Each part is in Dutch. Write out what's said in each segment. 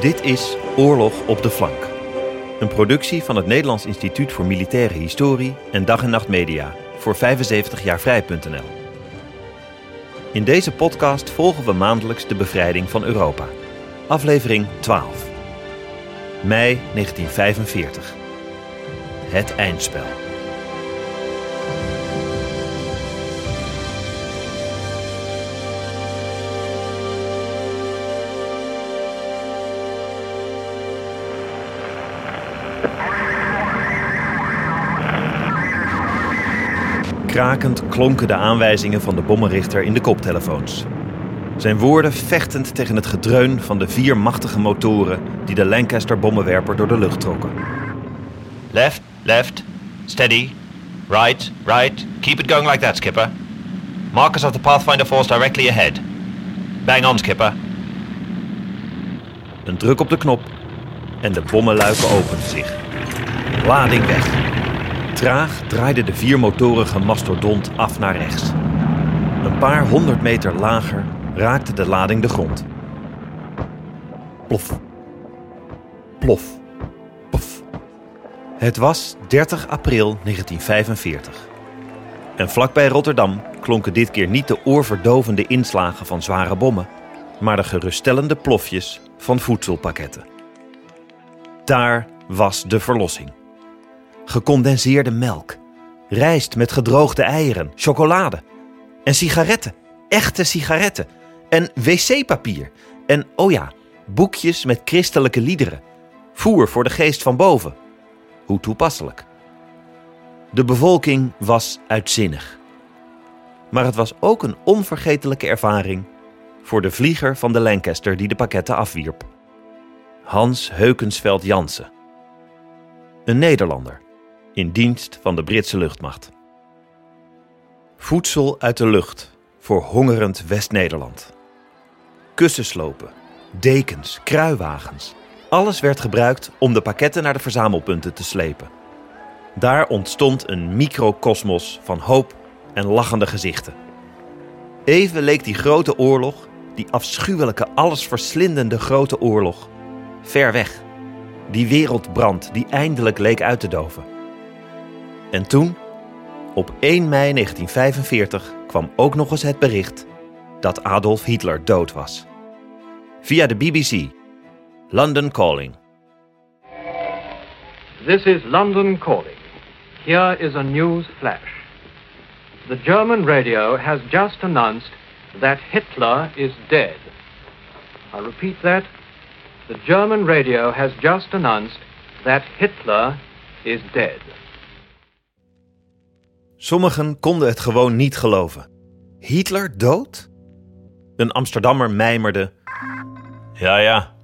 Dit is Oorlog op de Flank. Een productie van het Nederlands Instituut voor Militaire Historie en Dag en Nacht Media voor 75jaarvrij.nl. In deze podcast volgen we maandelijks de bevrijding van Europa. Aflevering 12. Mei 1945. Het eindspel. Krakend klonken de aanwijzingen van de bommenrichter in de koptelefoons. Zijn woorden vechtend tegen het gedreun van de vier machtige motoren die de Lancaster bommenwerper door de lucht trokken. Left, left, steady, right, right. Keep it going like that, skipper. Markers of the Pathfinder force directly ahead. Bang on, skipper. Een druk op de knop en de bommenluiken openden zich. Lading weg. Traag draaide de viermotorige mastodont af naar rechts. Een paar honderd meter lager raakte de lading de grond. Plof. Plof. Plof. Het was 30 april 1945. En vlakbij Rotterdam klonken dit keer niet de oorverdovende inslagen van zware bommen, maar de geruststellende plofjes van voedselpakketten. Daar was de verlossing gecondenseerde melk, rijst met gedroogde eieren, chocolade en sigaretten, echte sigaretten en wc-papier en oh ja, boekjes met christelijke liederen, voer voor de geest van boven. Hoe toepasselijk. De bevolking was uitzinnig. Maar het was ook een onvergetelijke ervaring voor de vlieger van de Lancaster die de pakketten afwierp. Hans Heukensveld Jansen. Een Nederlander in dienst van de Britse luchtmacht. Voedsel uit de lucht voor hongerend West-Nederland. Kussenslopen, dekens, kruiwagens. Alles werd gebruikt om de pakketten naar de verzamelpunten te slepen. Daar ontstond een microcosmos van hoop en lachende gezichten. Even leek die grote oorlog, die afschuwelijke, allesverslindende grote oorlog, ver weg. Die wereldbrand die eindelijk leek uit te doven. En toen, op 1 mei 1945, kwam ook nog eens het bericht dat Adolf Hitler dood was. Via de BBC. London Calling. This is London Calling. Here is a news flash. The German radio has just announced that Hitler is dead. I repeat that. The German radio has just announced that Hitler is dead. Sommigen konden het gewoon niet geloven. Hitler dood? Een Amsterdammer mijmerde. Ja, ja.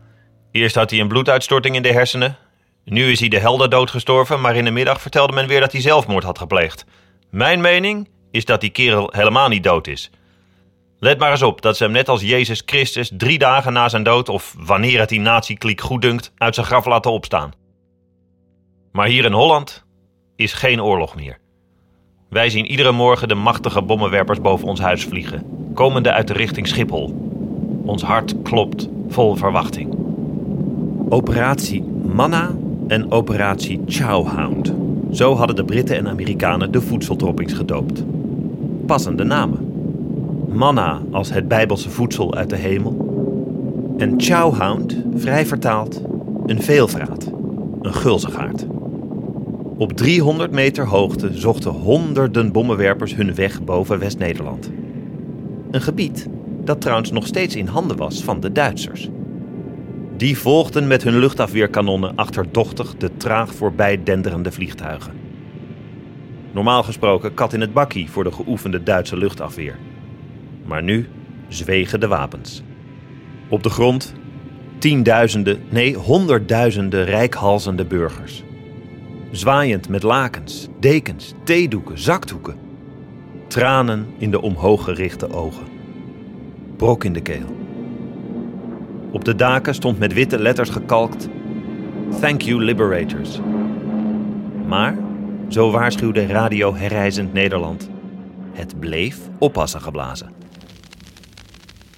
Eerst had hij een bloeduitstorting in de hersenen. Nu is hij de helder doodgestorven, maar in de middag vertelde men weer dat hij zelfmoord had gepleegd. Mijn mening is dat die kerel helemaal niet dood is. Let maar eens op dat ze hem net als Jezus Christus drie dagen na zijn dood, of wanneer het die nazi-kliek goeddunkt, uit zijn graf laten opstaan. Maar hier in Holland is geen oorlog meer. Wij zien iedere morgen de machtige bommenwerpers boven ons huis vliegen, komende uit de richting Schiphol. Ons hart klopt vol verwachting. Operatie Manna en Operatie Chowhound. Zo hadden de Britten en Amerikanen de voedseltroppings gedoopt. Passende namen. Manna als het bijbelse voedsel uit de hemel. En Chowhound, vrij vertaald, een veelvraat, een gulzigaard. Op 300 meter hoogte zochten honderden bommenwerpers hun weg boven West-Nederland. Een gebied dat trouwens nog steeds in handen was van de Duitsers. Die volgden met hun luchtafweerkanonnen achterdochtig de traag voorbij denderende vliegtuigen. Normaal gesproken kat in het bakkie voor de geoefende Duitse luchtafweer. Maar nu zwegen de wapens. Op de grond tienduizenden, nee honderdduizenden rijkhalzende burgers zwaaiend met lakens, dekens, theedoeken, zakdoeken. Tranen in de omhoog gerichte ogen. Brok in de keel. Op de daken stond met witte letters gekalkt: Thank you, Liberators. Maar, zo waarschuwde Radio Herreizend Nederland, het bleef oppassen geblazen.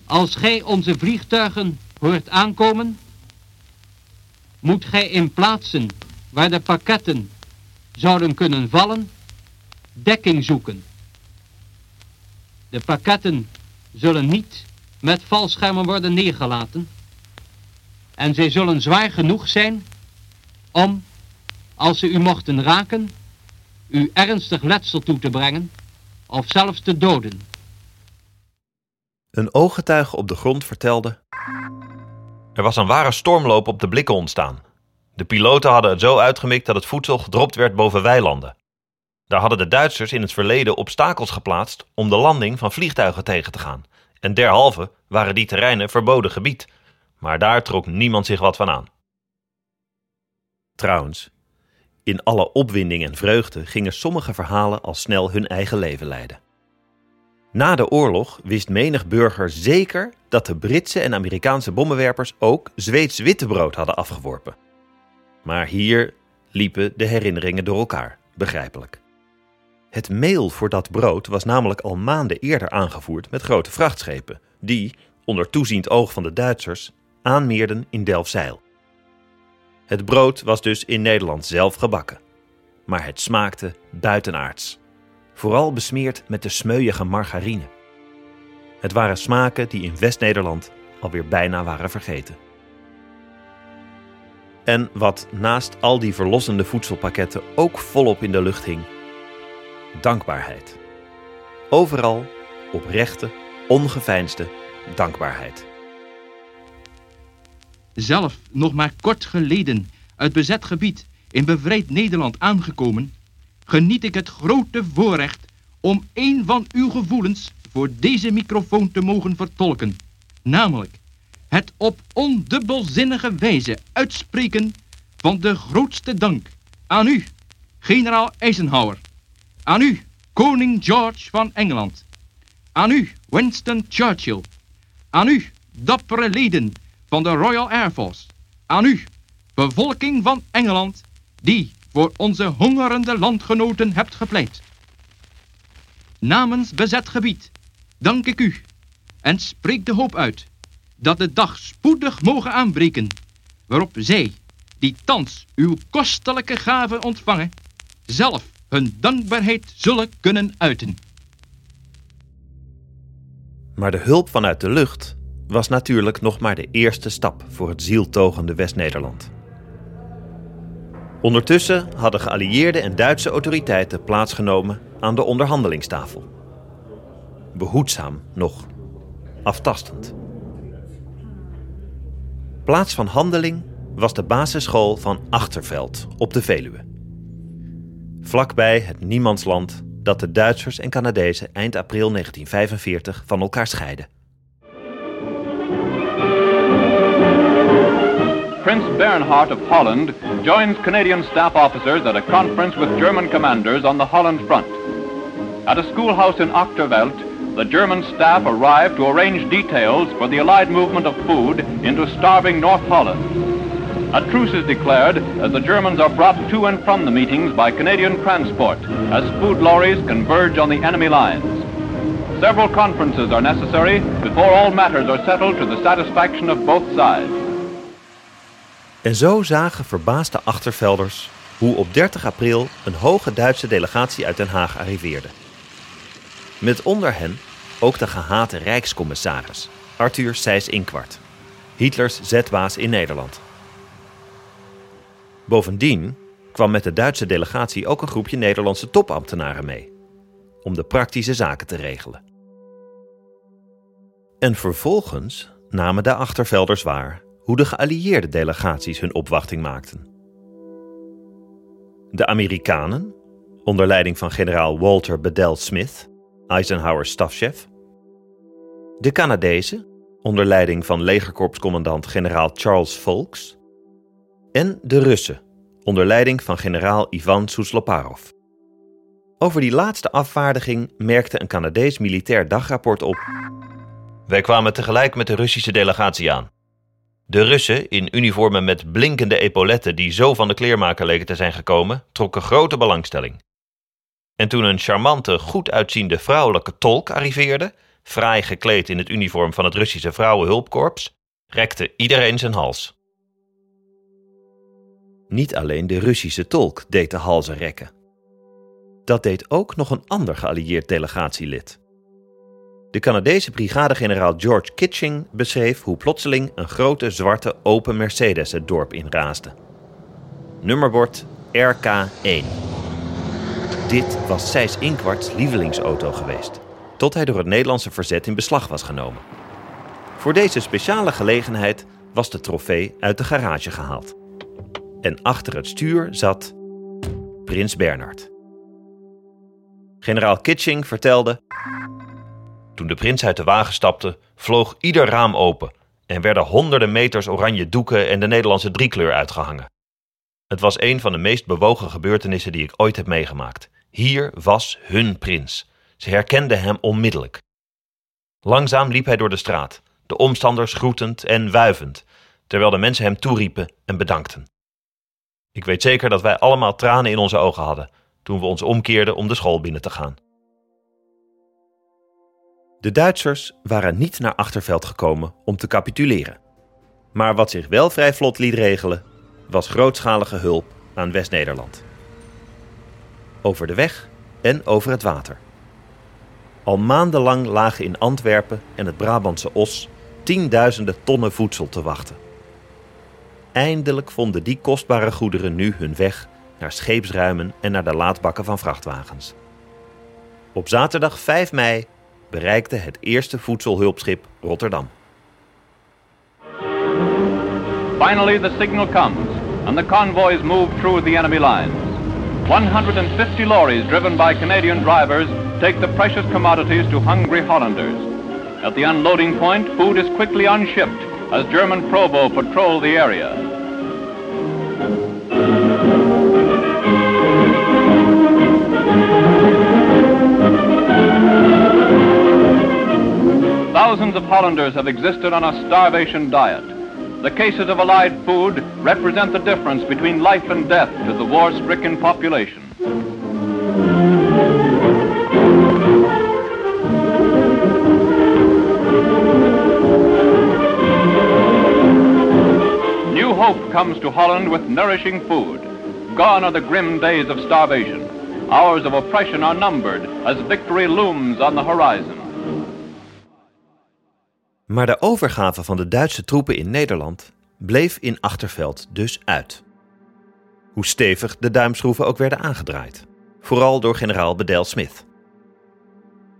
Als gij onze vliegtuigen hoort aankomen, moet gij in plaatsen waar de pakketten zouden kunnen vallen, dekking zoeken. De pakketten zullen niet met valschermen worden neergelaten en zij zullen zwaar genoeg zijn om, als ze u mochten raken, u ernstig letsel toe te brengen of zelfs te doden. Een ooggetuige op de grond vertelde Er was een ware stormloop op de blikken ontstaan. De piloten hadden het zo uitgemikt dat het voedsel gedropt werd boven weilanden. Daar hadden de Duitsers in het verleden obstakels geplaatst om de landing van vliegtuigen tegen te gaan. En derhalve waren die terreinen verboden gebied. Maar daar trok niemand zich wat van aan. Trouwens, in alle opwinding en vreugde gingen sommige verhalen al snel hun eigen leven leiden. Na de oorlog wist menig burger zeker dat de Britse en Amerikaanse bommenwerpers ook Zweeds wittebrood hadden afgeworpen. Maar hier liepen de herinneringen door elkaar, begrijpelijk. Het meel voor dat brood was namelijk al maanden eerder aangevoerd met grote vrachtschepen, die, onder toeziend oog van de Duitsers, aanmeerden in Delfzijl. Het brood was dus in Nederland zelf gebakken, maar het smaakte buitenaards, vooral besmeerd met de smeuïge margarine. Het waren smaken die in West-Nederland alweer bijna waren vergeten. En wat naast al die verlossende voedselpakketten ook volop in de lucht hing: dankbaarheid. Overal oprechte, ongeveinsde dankbaarheid. Zelf nog maar kort geleden uit bezet gebied in bevrijd Nederland aangekomen, geniet ik het grote voorrecht om een van uw gevoelens voor deze microfoon te mogen vertolken. Namelijk het op ondubbelzinnige wijze uitspreken van de grootste dank aan u, generaal Eisenhower. Aan u, koning George van Engeland. Aan u, Winston Churchill. Aan u, dappere leden van de Royal Air Force. Aan u, bevolking van Engeland, die voor onze hongerende landgenoten hebt gepleit. Namens bezet gebied dank ik u en spreek de hoop uit dat de dag spoedig mogen aanbreken waarop zij, die thans uw kostelijke gaven ontvangen, zelf hun dankbaarheid zullen kunnen uiten. Maar de hulp vanuit de lucht was natuurlijk nog maar de eerste stap voor het zieltogende West-Nederland. Ondertussen hadden geallieerde en Duitse autoriteiten plaatsgenomen aan de onderhandelingstafel. Behoedzaam nog, aftastend. Plaats van handeling was de basisschool van Achterveld op de Veluwe. Vlakbij het niemandsland dat de Duitsers en Canadezen eind april 1945 van elkaar scheiden. Prince Bernhard of Holland joins Canadian staff officers at a conference with German commanders on the Holland front. At a schoolhouse in Achterveld, the German staff arrived to arrange details for the Allied movement of food into starving North Holland. A truce is declared as the Germans are brought to and from the meetings by Canadian transport as food lorries converge on the enemy lines. Several conferences are necessary before all matters are settled to the satisfaction of both sides. En zo zagen verbaasde achtervelders hoe op 30 april een hoge Duitse delegatie uit Den Haag arriveerde. Met onder hen ook de gehate rijkscommissaris, Arthur Seyss-Inquart, Hitlers zetbaas in Nederland. Bovendien kwam met de Duitse delegatie ook een groepje Nederlandse topambtenaren mee, om de praktische zaken te regelen. En vervolgens namen de achtervelders waar hoe de geallieerde delegaties hun opwachting maakten. De Amerikanen, onder leiding van generaal Walter Bedell Smith, Eisenhower's stafchef. De Canadezen, onder leiding van legerkorpscommandant generaal Charles Volks. En de Russen, onder leiding van generaal Ivan Soesloparov. Over die laatste afvaardiging merkte een Canadees militair dagrapport op. Wij kwamen tegelijk met de Russische delegatie aan. De Russen, in uniformen met blinkende epauletten die zo van de kleermaker leken te zijn gekomen, trokken grote belangstelling. En toen een charmante, goed uitziende vrouwelijke tolk arriveerde, fraai gekleed in het uniform van het Russische Vrouwenhulpkorps, rekte iedereen zijn hals. Niet alleen de Russische tolk deed de halzen rekken. Dat deed ook nog een ander geallieerd delegatielid. De Canadese brigadegeneraal George Kitching beschreef hoe plotseling een grote zwarte open Mercedes het dorp inraasde. Nummerbord RK1. Dit was Seys Inkwarts lievelingsauto geweest, tot hij door het Nederlandse verzet in beslag was genomen. Voor deze speciale gelegenheid was de trofee uit de garage gehaald. En achter het stuur zat Prins Bernhard. Generaal Kitching vertelde. Toen de prins uit de wagen stapte, vloog ieder raam open en werden honderden meters oranje doeken en de Nederlandse driekleur uitgehangen. Het was een van de meest bewogen gebeurtenissen die ik ooit heb meegemaakt. Hier was hun prins. Ze herkenden hem onmiddellijk. Langzaam liep hij door de straat, de omstanders groetend en wuivend, terwijl de mensen hem toeriepen en bedankten. Ik weet zeker dat wij allemaal tranen in onze ogen hadden toen we ons omkeerden om de school binnen te gaan. De Duitsers waren niet naar Achterveld gekomen om te capituleren. Maar wat zich wel vrij vlot liet regelen, was grootschalige hulp aan West-Nederland. Over de weg en over het water. Al maandenlang lagen in Antwerpen en het Brabantse Os tienduizenden tonnen voedsel te wachten. Eindelijk vonden die kostbare goederen nu hun weg naar scheepsruimen en naar de laadbakken van vrachtwagens. Op zaterdag 5 mei bereikte het eerste voedselhulpschip Rotterdam. Finally, the signal comes, and the convoys move through the enemy lines. 150 lorries driven by Canadian drivers take the precious commodities to hungry Hollanders. At the unloading point, food is quickly unshipped as German Provo patrol the area. Thousands of Hollanders have existed on a starvation diet. The cases of Allied food represent the difference between life and death to the war-stricken population. New hope comes to Holland with nourishing food. Gone are the grim days of starvation. Hours of oppression are numbered as victory looms on the horizon. Maar de overgave van de Duitse troepen in Nederland bleef in Achterveld dus uit. Hoe stevig de duimschroeven ook werden aangedraaid, vooral door generaal Bedell Smith.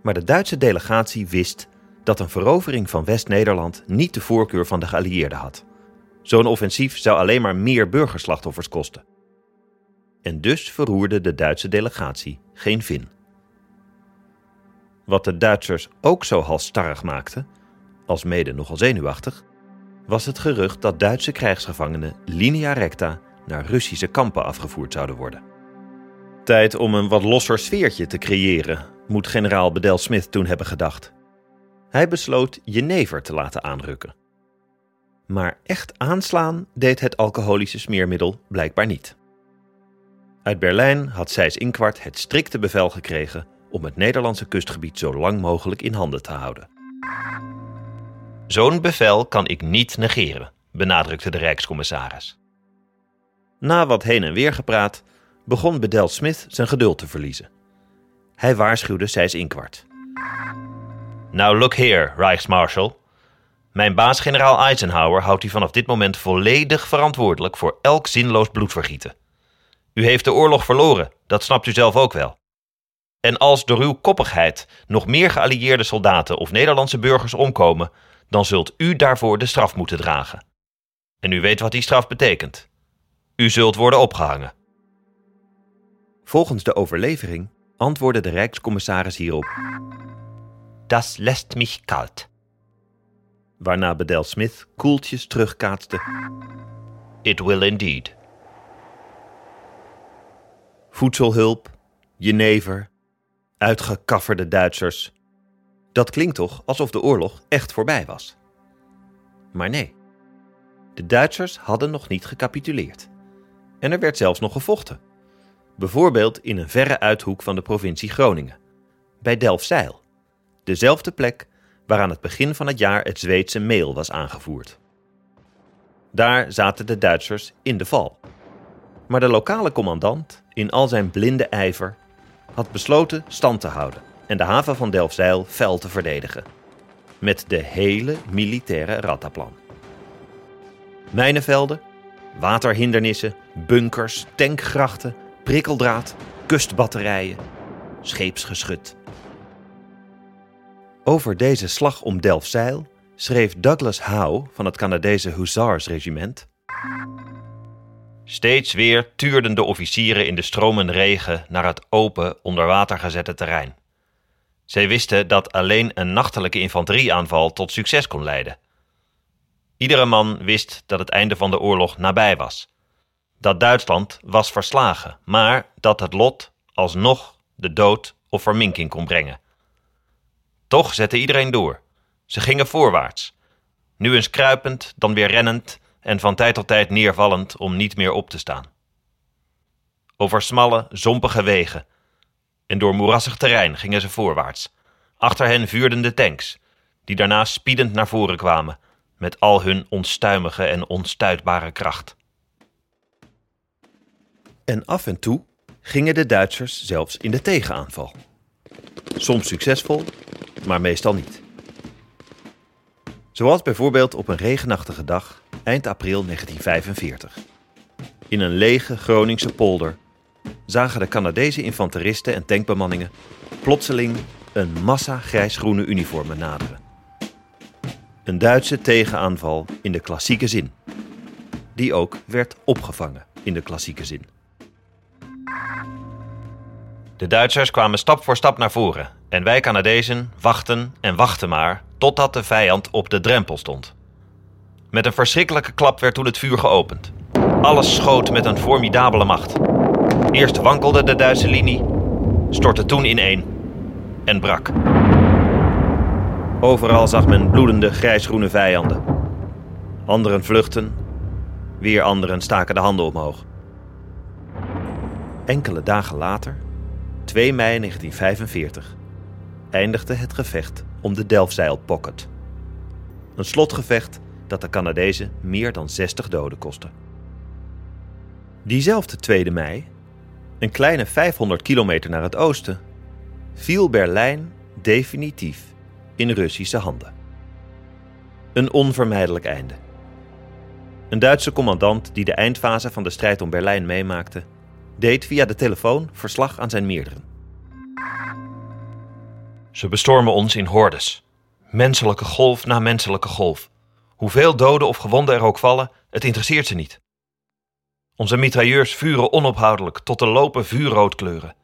Maar de Duitse delegatie wist dat een verovering van West-Nederland niet de voorkeur van de geallieerden had. Zo'n offensief zou alleen maar meer burgerslachtoffers kosten. En dus verroerde de Duitse delegatie geen vin. Wat de Duitsers ook zo halstarrig maakte, als mede nogal zenuwachtig, was het gerucht dat Duitse krijgsgevangenen linea recta naar Russische kampen afgevoerd zouden worden. Tijd om een wat losser sfeertje te creëren, moet generaal Bedell Smith toen hebben gedacht. Hij besloot Jenever te laten aanrukken. Maar echt aanslaan deed het alcoholische smeermiddel blijkbaar niet. Uit Berlijn had Sijs Inkwart het strikte bevel gekregen om het Nederlandse kustgebied zo lang mogelijk in handen te houden. Zo'n bevel kan ik niet negeren, benadrukte de Rijkscommissaris. Na wat heen en weer gepraat, begon Bedell Smith zijn geduld te verliezen. Hij waarschuwde Sijs Inkwart. Now look here, Rijksmarschal. Mijn baas generaal Eisenhower houdt u vanaf dit moment volledig verantwoordelijk voor elk zinloos bloedvergieten. U heeft de oorlog verloren, dat snapt u zelf ook wel. En als door uw koppigheid nog meer geallieerde soldaten of Nederlandse burgers omkomen, dan zult u daarvoor de straf moeten dragen. En u weet wat die straf betekent. U zult worden opgehangen. Volgens de overlevering antwoordde de Rijkscommissaris hierop: Das lässt mich kalt. Waarna Bedell Smith koeltjes terugkaatste: It will indeed. Voedselhulp, jenever, uitgekafferde Duitsers. Dat klinkt toch alsof de oorlog echt voorbij was? Maar nee. De Duitsers hadden nog niet gecapituleerd. En er werd zelfs nog gevochten. Bijvoorbeeld in een verre uithoek van de provincie Groningen, bij Delfzijl, dezelfde plek waar aan het begin van het jaar het Zweedse meel was aangevoerd. Daar zaten de Duitsers in de val. Maar de lokale commandant, in al zijn blinde ijver, had besloten stand te houden en de haven van Delfzijl fel te verdedigen. Met de hele militaire rattaplan. Mijnenvelden, waterhindernissen, bunkers, tankgrachten, prikkeldraad, kustbatterijen, scheepsgeschut. Over deze slag om Delfzijl schreef Douglas Howe van het Canadese Hussars-regiment. Steeds weer tuurden de officieren in de stromende regen naar het open, onder water gezette terrein. Zij wisten dat alleen een nachtelijke infanterieaanval tot succes kon leiden. Iedere man wist dat het einde van de oorlog nabij was. Dat Duitsland was verslagen, maar dat het lot alsnog de dood of verminking kon brengen. Toch zette iedereen door. Ze gingen voorwaarts. Nu eens kruipend, dan weer rennend en van tijd tot tijd neervallend om niet meer op te staan. Over smalle, zompige wegen en door moerassig terrein gingen ze voorwaarts. Achter hen vuurden de tanks, die daarna spiedend naar voren kwamen met al hun onstuimige en onstuitbare kracht. En af en toe gingen de Duitsers zelfs in de tegenaanval. Soms succesvol, maar meestal niet. Zoals bijvoorbeeld op een regenachtige dag eind april 1945. In een lege Groningse polder zagen de Canadese infanteristen en tankbemanningen plotseling een massa grijsgroene uniformen naderen. Een Duitse tegenaanval in de klassieke zin, die ook werd opgevangen in de klassieke zin. De Duitsers kwamen stap voor stap naar voren en wij Canadezen wachten en wachten maar totdat de vijand op de drempel stond. Met een verschrikkelijke klap werd toen het vuur geopend. Alles schoot met een formidabele macht. Eerst wankelde de Duitse linie, stortte toen ineen en brak. Overal zag men bloedende grijsgroene vijanden. Anderen vluchten, weer anderen staken de handen omhoog. Enkele dagen later, 2 mei 1945, eindigde het gevecht om de Delfzijl Pocket. Een slotgevecht dat de Canadezen meer dan 60 doden kostte. Diezelfde 2 mei, een kleine 500 kilometer naar het oosten, viel Berlijn definitief in Russische handen. Een onvermijdelijk einde. Een Duitse commandant die de eindfase van de strijd om Berlijn meemaakte, deed via de telefoon verslag aan zijn meerderen. Ze bestormen ons in hordes. Menselijke golf na menselijke golf. Hoeveel doden of gewonden er ook vallen, het interesseert ze niet. Onze mitrailleurs vuren onophoudelijk tot de lopen vuurrood kleuren.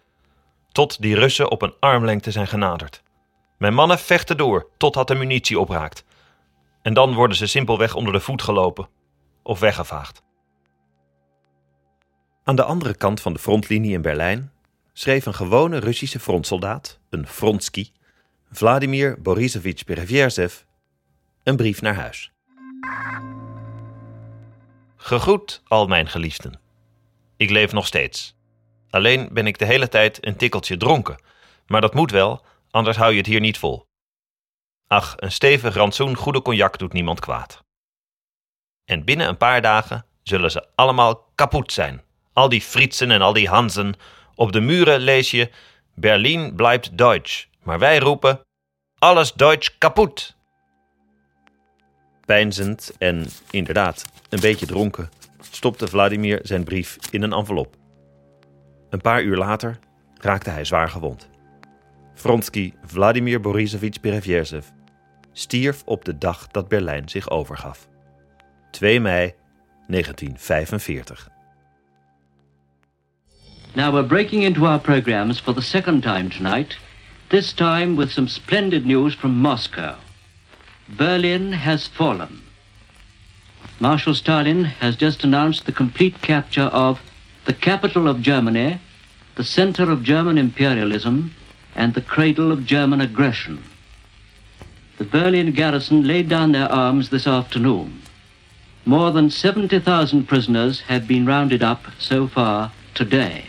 Tot die Russen op een armlengte zijn genaderd. Mijn mannen vechten door totdat de munitie opraakt. En dan worden ze simpelweg onder de voet gelopen of weggevaagd. Aan de andere kant van de frontlinie in Berlijn schreef een gewone Russische frontsoldaat, een Fronsky, Vladimir Borisovich Perevierzev, een brief naar huis. Gegroet, al mijn geliefden. Ik leef nog steeds. Alleen ben ik de hele tijd een tikkeltje dronken, maar dat moet wel, anders hou je het hier niet vol. Ach, een stevig rantsoen goede cognac doet niemand kwaad. En binnen een paar dagen zullen ze allemaal kapot zijn. Al die Fritsen en al die Hansen. Op de muren lees je: Berlin blijft Duits. Maar wij roepen: alles Duits kapot. Pijnzend en inderdaad een beetje dronken stopte Vladimir zijn brief in een envelop. Een paar uur later raakte hij zwaar gewond. Vronsky Vladimir Borisovich Perevierzev stierf op de dag dat Berlijn zich overgaf. 2 mei 1945. Now we're breaking into our programs for the second time tonight, this time with some splendid news from Moscow. Berlin has fallen. Marshal Stalin has just announced the complete capture of the capital of Germany, the center of German imperialism, and the cradle of German aggression. The Berlin garrison laid down their arms this afternoon. More than 70,000 prisoners have been rounded up so far today.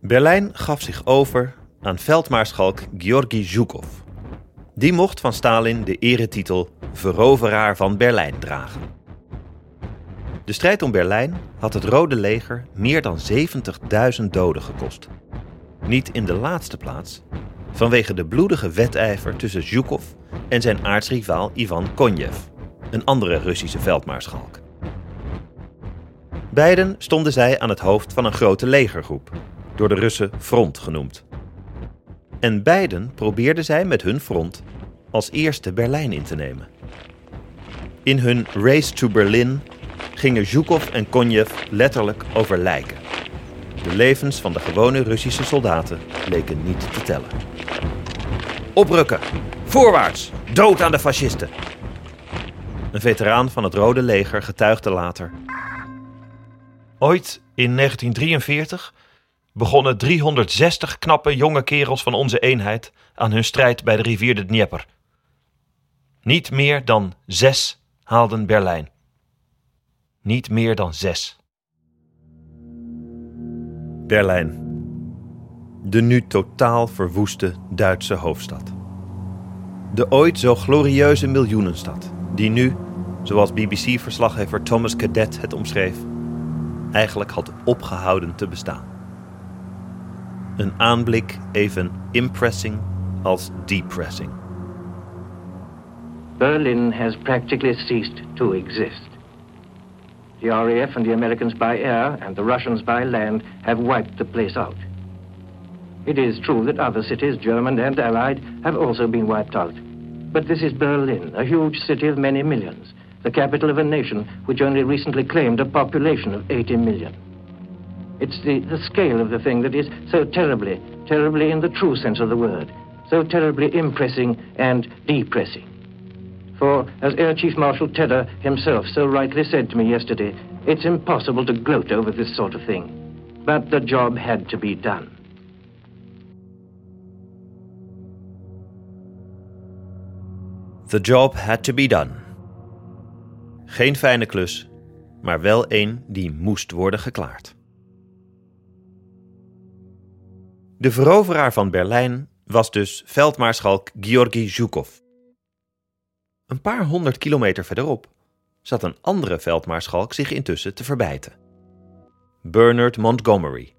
Berlijn gaf zich over aan veldmaarschalk Georgi Zhukov. Die mocht van Stalin de eretitel veroveraar van Berlijn dragen. De strijd om Berlijn had het Rode Leger meer dan 70.000 doden gekost. Niet in de laatste plaats vanwege de bloedige wedijver tussen Zhukov en zijn aartsrivaal Ivan Konjev, een andere Russische veldmaarschalk. Beiden stonden zij aan het hoofd van een grote legergroep, door de Russen front genoemd. En beiden probeerden zij met hun front als eerste Berlijn in te nemen. In hun race to Berlin gingen Zhukov en Konjev letterlijk over lijken. De levens van de gewone Russische soldaten leken niet te tellen. Oprukken! Voorwaarts! Dood aan de fascisten! Een veteraan van het Rode Leger getuigde later. Ooit in 1943 begonnen 360 knappe jonge kerels van onze eenheid aan hun strijd bij de rivier de Dnieper. Niet meer dan zes haalden Berlijn. Niet meer dan zes. Berlijn. De nu totaal verwoeste Duitse hoofdstad. De ooit zo glorieuze miljoenenstad, die nu, zoals BBC-verslaggever Thomas Cadet het omschreef, eigenlijk had opgehouden te bestaan. Een aanblik even impressing als depressing. Berlin has practically ceased to exist. The RAF and the Americans by air and the Russians by land have wiped the place out. It is true that other cities, German and Allied, have also been wiped out. But this is Berlin, a huge city of many millions, the capital of a nation which only recently claimed a population of 80 million. It's the, the scale of the thing that is so terribly, terribly in the true sense of the word, so terribly impressing and depressing. For, as Air Chief Marshal Tedder himself so rightly said to me yesterday, it's impossible to gloat over this sort of thing. But the job had to be done. The job had to be done. Geen fijne klus, maar wel een die moest worden geklaard. De veroveraar van Berlijn was dus veldmaarschalk Georgi Zhukov. Een paar honderd kilometer verderop zat een andere veldmaarschalk zich intussen te verbijten. Bernard Montgomery.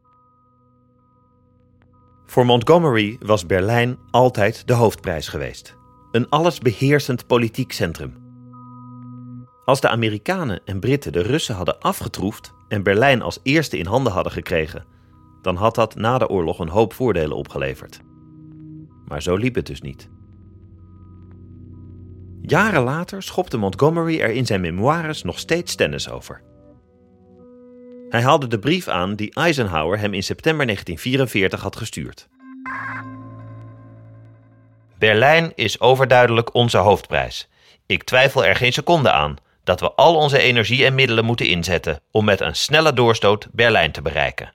Voor Montgomery was Berlijn altijd de hoofdprijs geweest. Een allesbeheersend politiek centrum. Als de Amerikanen en Britten de Russen hadden afgetroefd en Berlijn als eerste in handen hadden gekregen, dan had dat na de oorlog een hoop voordelen opgeleverd. Maar zo liep het dus niet. Jaren later schopte Montgomery er in zijn memoires nog steeds tennis over. Hij haalde de brief aan die Eisenhower hem in september 1944 had gestuurd. Berlijn is overduidelijk onze hoofdprijs. Ik twijfel er geen seconde aan dat we al onze energie en middelen moeten inzetten om met een snelle doorstoot Berlijn te bereiken.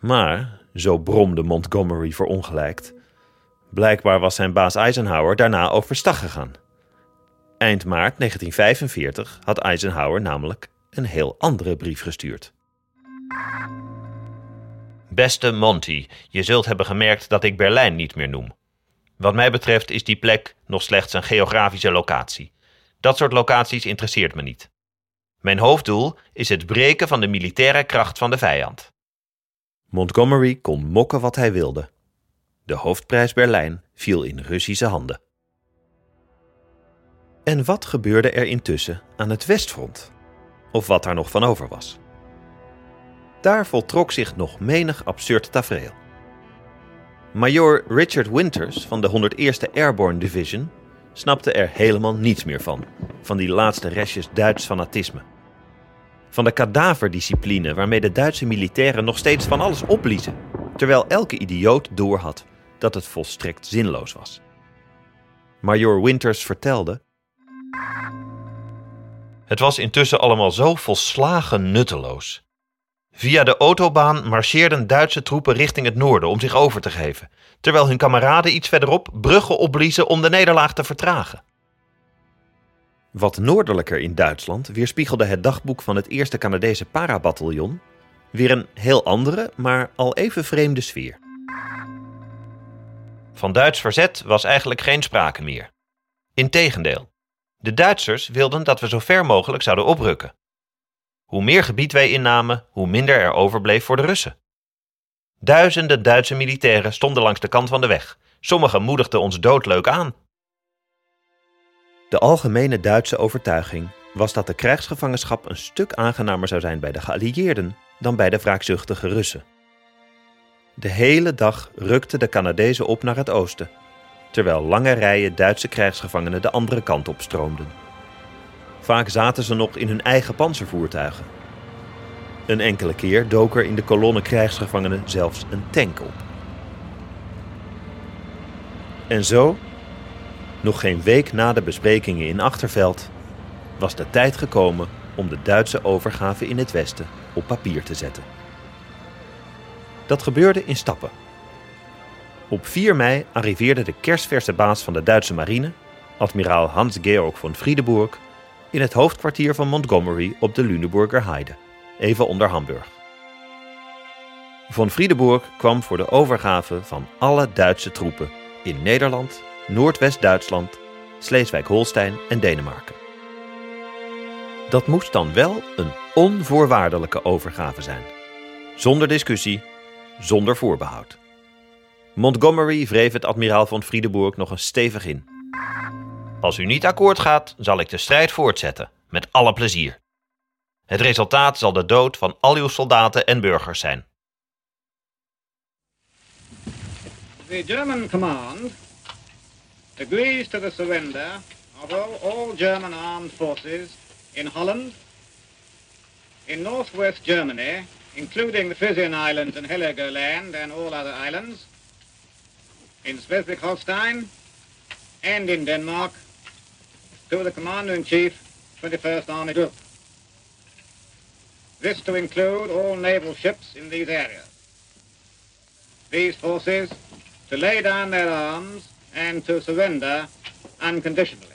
Maar, zo bromde Montgomery verongelijkt, blijkbaar was zijn baas Eisenhower daarna overstag gegaan. Eind maart 1945 had Eisenhower namelijk een heel andere brief gestuurd. Beste Monty, je zult hebben gemerkt dat ik Berlijn niet meer noem. Wat mij betreft is die plek nog slechts een geografische locatie. Dat soort locaties interesseert me niet. Mijn hoofddoel is het breken van de militaire kracht van de vijand. Montgomery kon mokken wat hij wilde. De hoofdprijs Berlijn viel in Russische handen. En wat gebeurde er intussen aan het Westfront? Of wat daar nog van over was? Daar voltrok zich nog menig absurd tafereel. Major Richard Winters van de 101e Airborne Division snapte er helemaal niets meer van, van die laatste restjes Duits fanatisme. Van de kadaverdiscipline waarmee de Duitse militairen nog steeds van alles opbliezen, terwijl elke idioot doorhad dat het volstrekt zinloos was. Major Winters vertelde: Het was intussen allemaal zo volslagen nutteloos. Via de autobaan marcheerden Duitse troepen richting het noorden om zich over te geven, terwijl hun kameraden iets verderop bruggen opbliezen om de nederlaag te vertragen. Wat noordelijker in Duitsland weerspiegelde het dagboek van het eerste Canadese parabataljon weer een heel andere, maar al even vreemde sfeer. Van Duits verzet was eigenlijk geen sprake meer. Integendeel, De Duitsers wilden dat we zo ver mogelijk zouden oprukken. Hoe meer gebied wij innamen, hoe minder er overbleef voor de Russen. Duizenden Duitse militairen stonden langs de kant van de weg. Sommigen moedigden ons doodleuk aan. De algemene Duitse overtuiging was dat de krijgsgevangenschap een stuk aangenamer zou zijn bij de geallieerden dan bij de wraakzuchtige Russen. De hele dag rukten de Canadezen op naar het oosten, terwijl lange rijen Duitse krijgsgevangenen de andere kant op stroomden. Vaak zaten ze nog in hun eigen panzervoertuigen. Een enkele keer dook er in de kolonne krijgsgevangenen zelfs een tank op. En zo, nog geen week na de besprekingen in Achterveld, was de tijd gekomen om de Duitse overgave in het Westen op papier te zetten. Dat gebeurde in stappen. Op 4 mei arriveerde de kerstverse baas van de Duitse marine, admiraal Hans-Georg von Friedeburg, in het hoofdkwartier van Montgomery op de Lüneburger Heide, even onder Hamburg. Von Friedeburg kwam voor de overgave van alle Duitse troepen in Nederland, Noordwest-Duitsland, Sleeswijk-Holstein en Denemarken. Dat moest dan wel een onvoorwaardelijke overgave zijn. Zonder discussie, zonder voorbehoud. Montgomery wreef het admiraal von Friedeburg nog eens stevig in. Als u niet akkoord gaat, zal ik de strijd voortzetten, met alle plezier. Het resultaat zal de dood van al uw soldaten en burgers zijn. The German command agrees to the surrender of all, all German armed forces in Holland, in northwest Germany, including the Frisian Islands and Heligoland and all other islands, in Schleswig-Holstein, and in Denmark, to the Commander-in-Chief, 21st Army Group. This to include all naval ships in these areas. These forces to lay down their arms and to surrender unconditionally.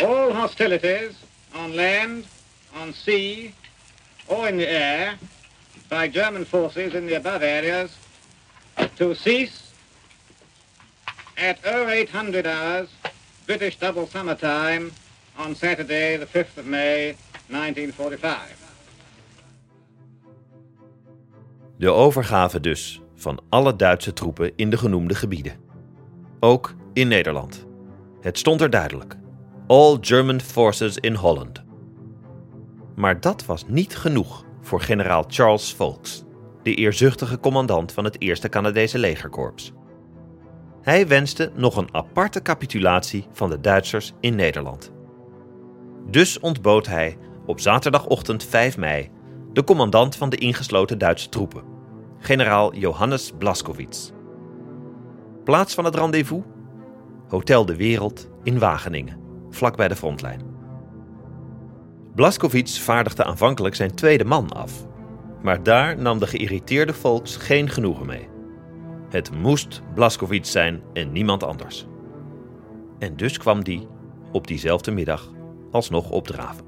All hostilities on land, on sea, or in the air by German forces in the above areas to cease at 0800 hours British double summer time on Saturday the 5th of May 1945. De overgave dus van alle Duitse troepen in de genoemde gebieden. Ook in Nederland. Het stond er duidelijk. All German forces in Holland. Maar dat was niet genoeg voor generaal Charles Volks, de eerzuchtige commandant van het 1e Canadese legerkorps. Hij wenste nog een aparte capitulatie van de Duitsers in Nederland. Dus ontbood hij op zaterdagochtend 5 mei de commandant van de ingesloten Duitse troepen, generaal Johannes Blaskowitz. Plaats van het rendezvous? Hotel de Wereld in Wageningen, vlakbij de frontlijn. Blaskowitz vaardigde aanvankelijk zijn tweede man af, maar daar nam de geïrriteerde volks geen genoegen mee. Het moest Blaskowitz zijn en niemand anders. En dus kwam die op diezelfde middag alsnog opdraven.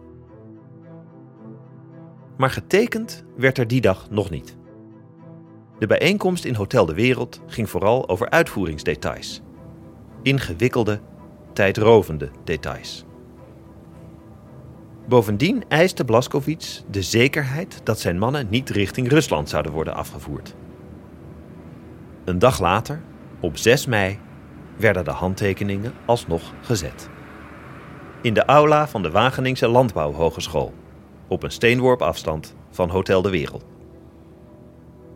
Maar getekend werd er die dag nog niet. De bijeenkomst in Hotel de Wereld ging vooral over uitvoeringsdetails. Ingewikkelde, tijdrovende details. Bovendien eiste Blaskowitz de zekerheid dat zijn mannen niet richting Rusland zouden worden afgevoerd. Een dag later, op 6 mei, werden de handtekeningen alsnog gezet. In de aula van de Wageningse Landbouwhogeschool, op een steenworp afstand van Hotel de Wereld.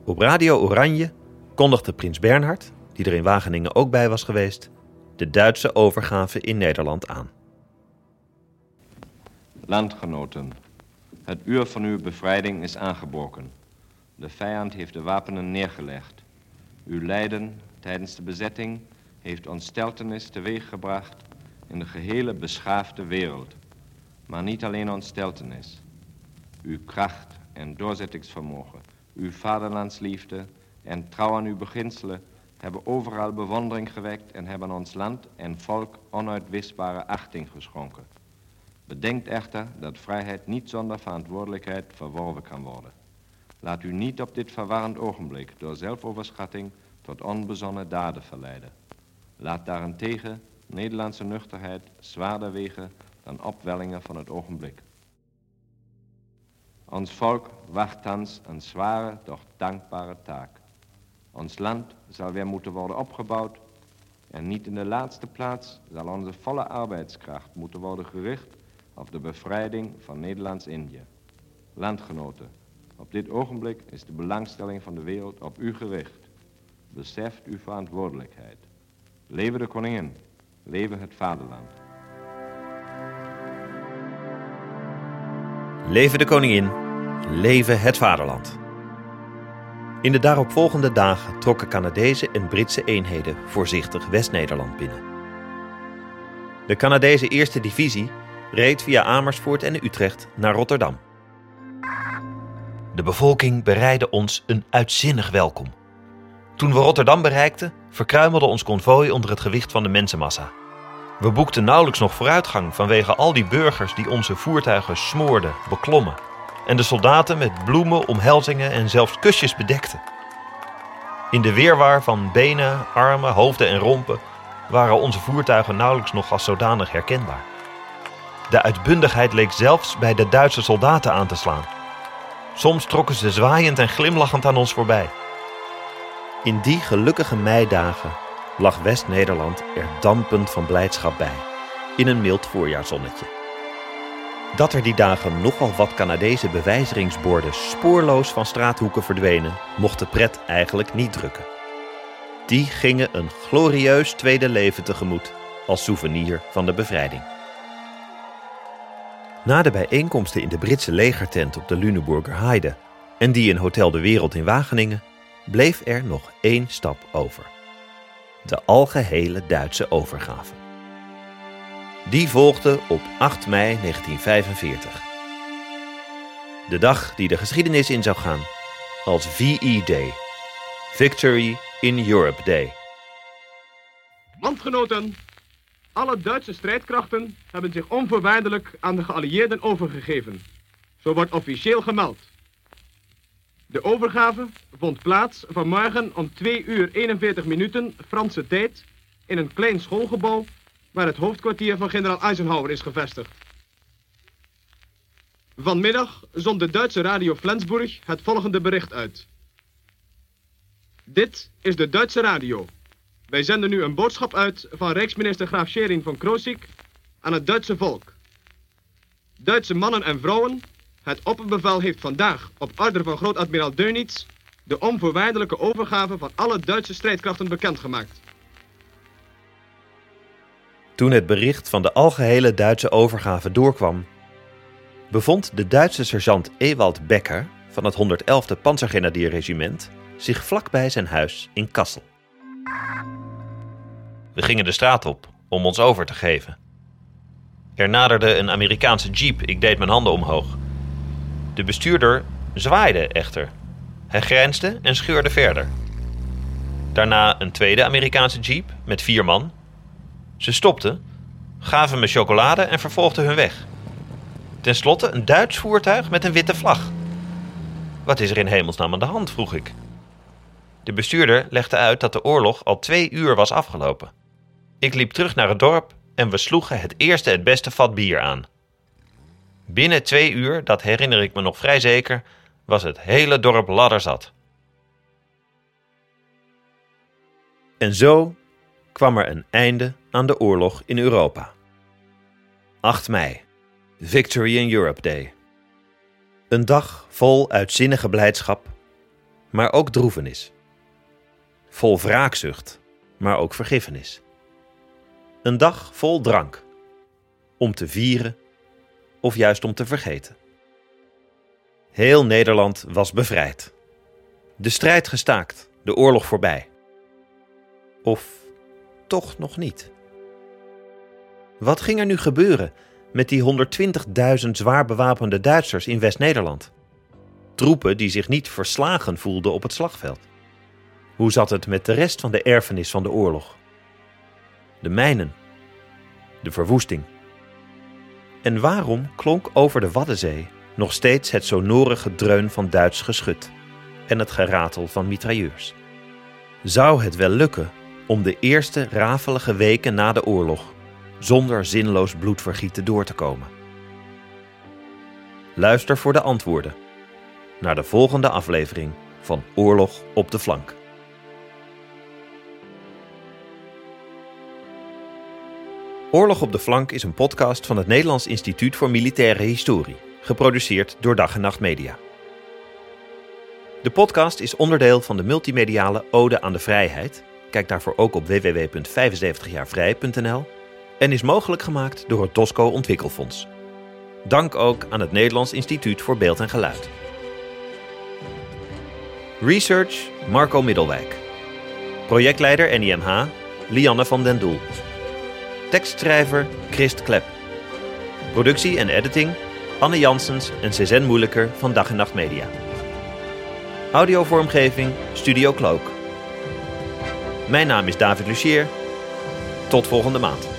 Op Radio Oranje kondigde prins Bernhard, die er in Wageningen ook bij was geweest, de Duitse overgave in Nederland aan. Landgenoten, het uur van uw bevrijding is aangebroken. De vijand heeft de wapenen neergelegd. Uw lijden tijdens de bezetting heeft ontsteltenis teweeggebracht in de gehele beschaafde wereld. Maar niet alleen ontsteltenis. Uw kracht en doorzettingsvermogen, uw vaderlandsliefde en trouw aan uw beginselen hebben overal bewondering gewekt en hebben ons land en volk onuitwisbare achting geschonken. Bedenkt echter dat vrijheid niet zonder verantwoordelijkheid verworven kan worden. Laat u niet op dit verwarrend ogenblik door zelfoverschatting tot onbezonnen daden verleiden. Laat daarentegen Nederlandse nuchterheid zwaarder wegen dan opwellingen van het ogenblik. Ons volk wacht thans een zware, doch dankbare taak. Ons land zal weer moeten worden opgebouwd en niet in de laatste plaats zal onze volle arbeidskracht moeten worden gericht op de bevrijding van Nederlands-Indië. Landgenoten, op dit ogenblik is de belangstelling van de wereld op u gericht. Beseft uw verantwoordelijkheid. Leven de koningin, leven het vaderland. Leven de koningin, leven het vaderland. In de daaropvolgende dagen trokken Canadese en Britse eenheden voorzichtig West-Nederland binnen. De Canadese Eerste Divisie reed via Amersfoort en Utrecht naar Rotterdam. De bevolking bereidde ons een uitzinnig welkom. Toen we Rotterdam bereikten, verkruimelde ons konvooi onder het gewicht van de mensenmassa. We boekten nauwelijks nog vooruitgang vanwege al die burgers die onze voertuigen smoorden, beklommen en de soldaten met bloemen, omhelzingen en zelfs kusjes bedekten. In de weerwaar van benen, armen, hoofden en rompen waren onze voertuigen nauwelijks nog als zodanig herkenbaar. De uitbundigheid leek zelfs bij de Duitse soldaten aan te slaan. Soms trokken ze zwaaiend en glimlachend aan ons voorbij. In die gelukkige meidagen lag West-Nederland er dampend van blijdschap bij, in een mild voorjaarzonnetje. Dat er die dagen nogal wat Canadese bewijzeringsborden spoorloos van straathoeken verdwenen, mocht de pret eigenlijk niet drukken. Die gingen een glorieus tweede leven tegemoet als souvenir van de bevrijding. Na de bijeenkomsten in de Britse legertent op de Lüneburger Heide en die in Hotel de Wereld in Wageningen, bleef er nog één stap over. De algehele Duitse overgave. Die volgde op 8 mei 1945. De dag die de geschiedenis in zou gaan als VE Day, Victory in Europe Day. Landgenoten, alle Duitse strijdkrachten hebben zich onvoorwaardelijk aan de geallieerden overgegeven. Zo wordt officieel gemeld. De overgave vond plaats vanmorgen om 2 uur 41 minuten Franse tijd in een klein schoolgebouw waar het hoofdkwartier van generaal Eisenhower is gevestigd. Vanmiddag zond de Duitse radio Flensburg het volgende bericht uit. Dit is de Duitse radio. Wij zenden nu een boodschap uit van Rijksminister Graaf Schering van Kroosik aan het Duitse volk. Duitse mannen en vrouwen, het opperbevel heeft vandaag op order van groot-admiraal Dönitz de onvoorwaardelijke overgave van alle Duitse strijdkrachten bekendgemaakt. Toen het bericht van de algehele Duitse overgave doorkwam, bevond de Duitse sergeant Ewald Becker van het 111e Panzergrenadierregiment zich vlakbij zijn huis in Kassel. We gingen de straat op om ons over te geven. Er naderde een Amerikaanse jeep, ik deed mijn handen omhoog. De bestuurder zwaaide echter. Hij grijnsde en scheurde verder. Daarna een tweede Amerikaanse jeep met vier man. Ze stopten, gaven me chocolade en vervolgden hun weg. Ten slotte een Duits voertuig met een witte vlag. Wat is er in hemelsnaam aan de hand? vroeg ik. De bestuurder legde uit dat de oorlog al twee uur was afgelopen. Ik liep terug naar het dorp en we sloegen het eerste het beste vat bier aan. Binnen twee uur, dat herinner ik me nog vrij zeker, was het hele dorp ladderzat. En zo kwam er een einde aan de oorlog in Europa. 8 mei, Victory in Europe Day. Een dag vol uitzinnige blijdschap, maar ook droevenis. Vol wraakzucht, maar ook vergiffenis. Een dag vol drank, om te vieren of juist om te vergeten. Heel Nederland was bevrijd. De strijd gestaakt, de oorlog voorbij. Of toch nog niet? Wat ging er nu gebeuren met die 120.000 zwaar bewapende Duitsers in West-Nederland? Troepen die zich niet verslagen voelden op het slagveld. Hoe zat het met de rest van de erfenis van de oorlog? De mijnen, de verwoesting. En waarom klonk over de Waddenzee nog steeds het sonore gedreun van Duits geschut en het geratel van mitrailleurs? Zou het wel lukken om de eerste rafelige weken na de oorlog zonder zinloos bloedvergieten door te komen? Luister voor de antwoorden naar de volgende aflevering van Oorlog op de flank. Oorlog op de flank is een podcast van het Nederlands Instituut voor Militaire Historie, geproduceerd door Dag en Nacht Media. De podcast is onderdeel van de multimediale Ode aan de Vrijheid. Kijk daarvoor ook op www.75jaarvrij.nl en is mogelijk gemaakt door het DOSCO Ontwikkelfonds. Dank ook aan het Nederlands Instituut voor Beeld en Geluid. Research Marco Middelwijk. Projectleider NIMH Lianne van den Doel. Tekstschrijver Christ Klep. Productie en editing Anne Janssens en Cezanne Moeilijker van Dag en Nacht Media. Audiovormgeving Studio Cloak. Mijn naam is David Lucier. Tot volgende maand.